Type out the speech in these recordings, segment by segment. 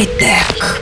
Хай-тек.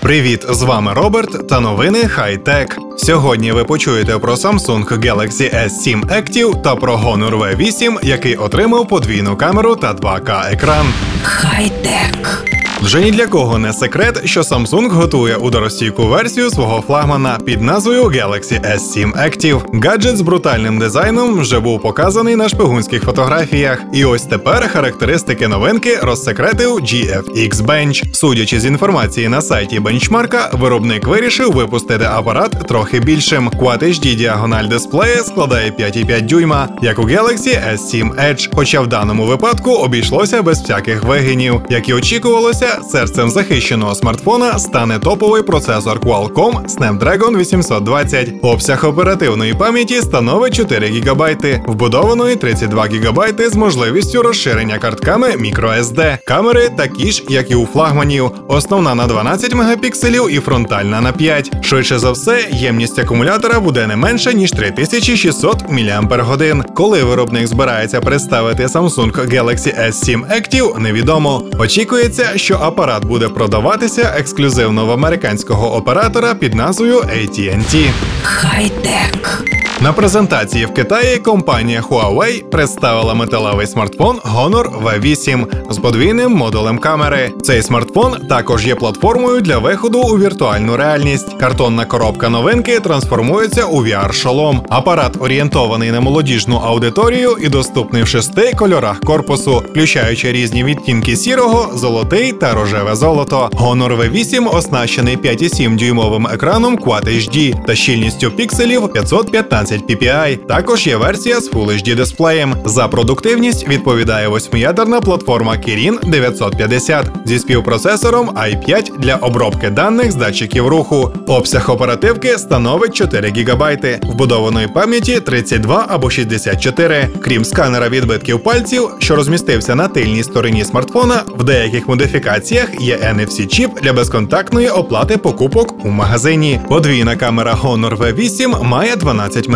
Привіт, з вами Роберт та новини Хай-Тек. Сьогодні ви почуєте про Samsung Galaxy S7 Active та про Honor V8, який отримав подвійну камеру та 2К екран. Хай-тек. Вже ні для кого не секрет, що Samsung готує ударостійку версію свого флагмана під назвою Galaxy S7 Active. Гаджет з брутальним дизайном вже був показаний на шпигунських фотографіях. І ось тепер характеристики новинки розсекретив GFX Bench. Судячи з інформації на сайті бенчмарка, виробник вирішив випустити апарат трохи більшим. Quad HD діагональ дисплея складає 5,5 дюйма, як у Galaxy S7 Edge. Хоча в даному випадку обійшлося без всяких вигинів, як і очікувалося серцем захищеного смартфона стане топовий процесор Qualcomm Snapdragon 820. Обсяг оперативної пам'яті становить 4 ГБ, вбудованої 32 ГБ з можливістю розширення картками microSD. Камери такі ж, як і у флагманів. Основна на 12 мегапікселів і фронтальна на 5. Швидше за все, ємність акумулятора буде не менше ніж 3600 мАч. Коли виробник збирається представити Samsung Galaxy S7 Active, невідомо. Очікується, що апарат буде продаватися ексклюзивно в американського оператора під назвою AT&T. Хай-тек. На презентації в Китаї компанія Huawei представила металевий смартфон Honor V8 з подвійним модулем камери. Цей смартфон також є платформою для виходу у віртуальну реальність. Картонна коробка новинки трансформується у VR-шолом. Апарат орієнтований на молодіжну аудиторію і доступний в шести кольорах корпусу, включаючи різні відтінки сірого, золотий та рожеве золото. Honor V8 оснащений 5,7 дюймовим екраном Quad HD та щільністю пікселів 515 ppi. Також є версія з Full HD дисплеєм. За продуктивність відповідає восьмиядерна платформа Kirin 950 зі співпроцесором i5 для обробки даних з датчиків руху. Обсяг оперативки становить 4 ГБ, вбудованої пам'яті 32 або 64. Крім сканера відбитків пальців, що розмістився на тильній стороні смартфона, в деяких модифікаціях є NFC-чіп для безконтактної оплати покупок у магазині. Подвійна камера Honor V8 має 12 мегапікселів.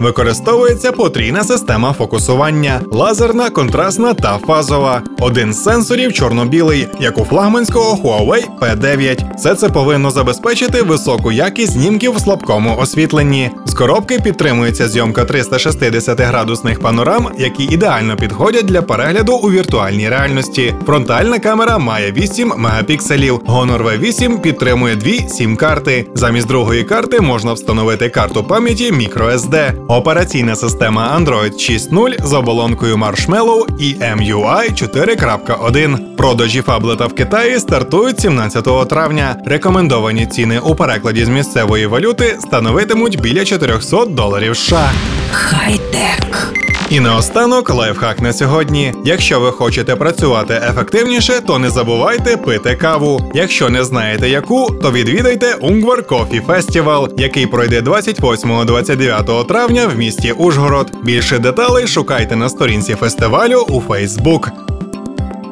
Використовується потрійна система фокусування, лазерна, контрастна та фазова. Один з сенсорів чорно-білий, як у флагманського Huawei P9. Все це повинно забезпечити високу якість знімків в слабкому освітленні. З коробки підтримується зйомка 360 градусних панорам, які ідеально підходять для перегляду у віртуальній реальності. Фронтальна камера має 8 мегапікселів. Honor V8 підтримує дві сім-карти. Замість другої карти можна встановити карту пам'яті microSD. Операційна система Android 6.0 з оболонкою Marshmallow і MUI 4.1. Продажі фаблета в Китаї стартують 17 травня. Рекомендовані ціни у перекладі з місцевої валюти становитимуть біля 400 доларів США. Хай-тек. І наостанок лайфхак на сьогодні. Якщо ви хочете працювати ефективніше, то не забувайте пити каву. Якщо не знаєте яку, то відвідайте Ungvar Coffee Festival, який пройде 28-29 травня в місті Ужгород. Більше деталей шукайте на сторінці фестивалю у Facebook.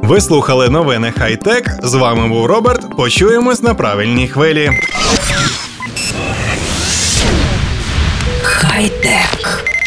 Ви слухали новини Хай-Тек. З вами був Роберт. Почуємось на правильній хвилі. Хай-тек.